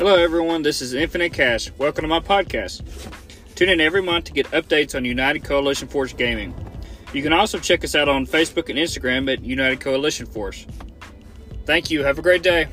Hello, everyone. This is Infinite Cash. Welcome to my podcast. Tune in every month to get updates on United Coalition Force Gaming. You can also check us out on Facebook and Instagram at United Coalition Force. Thank you. Have a great day.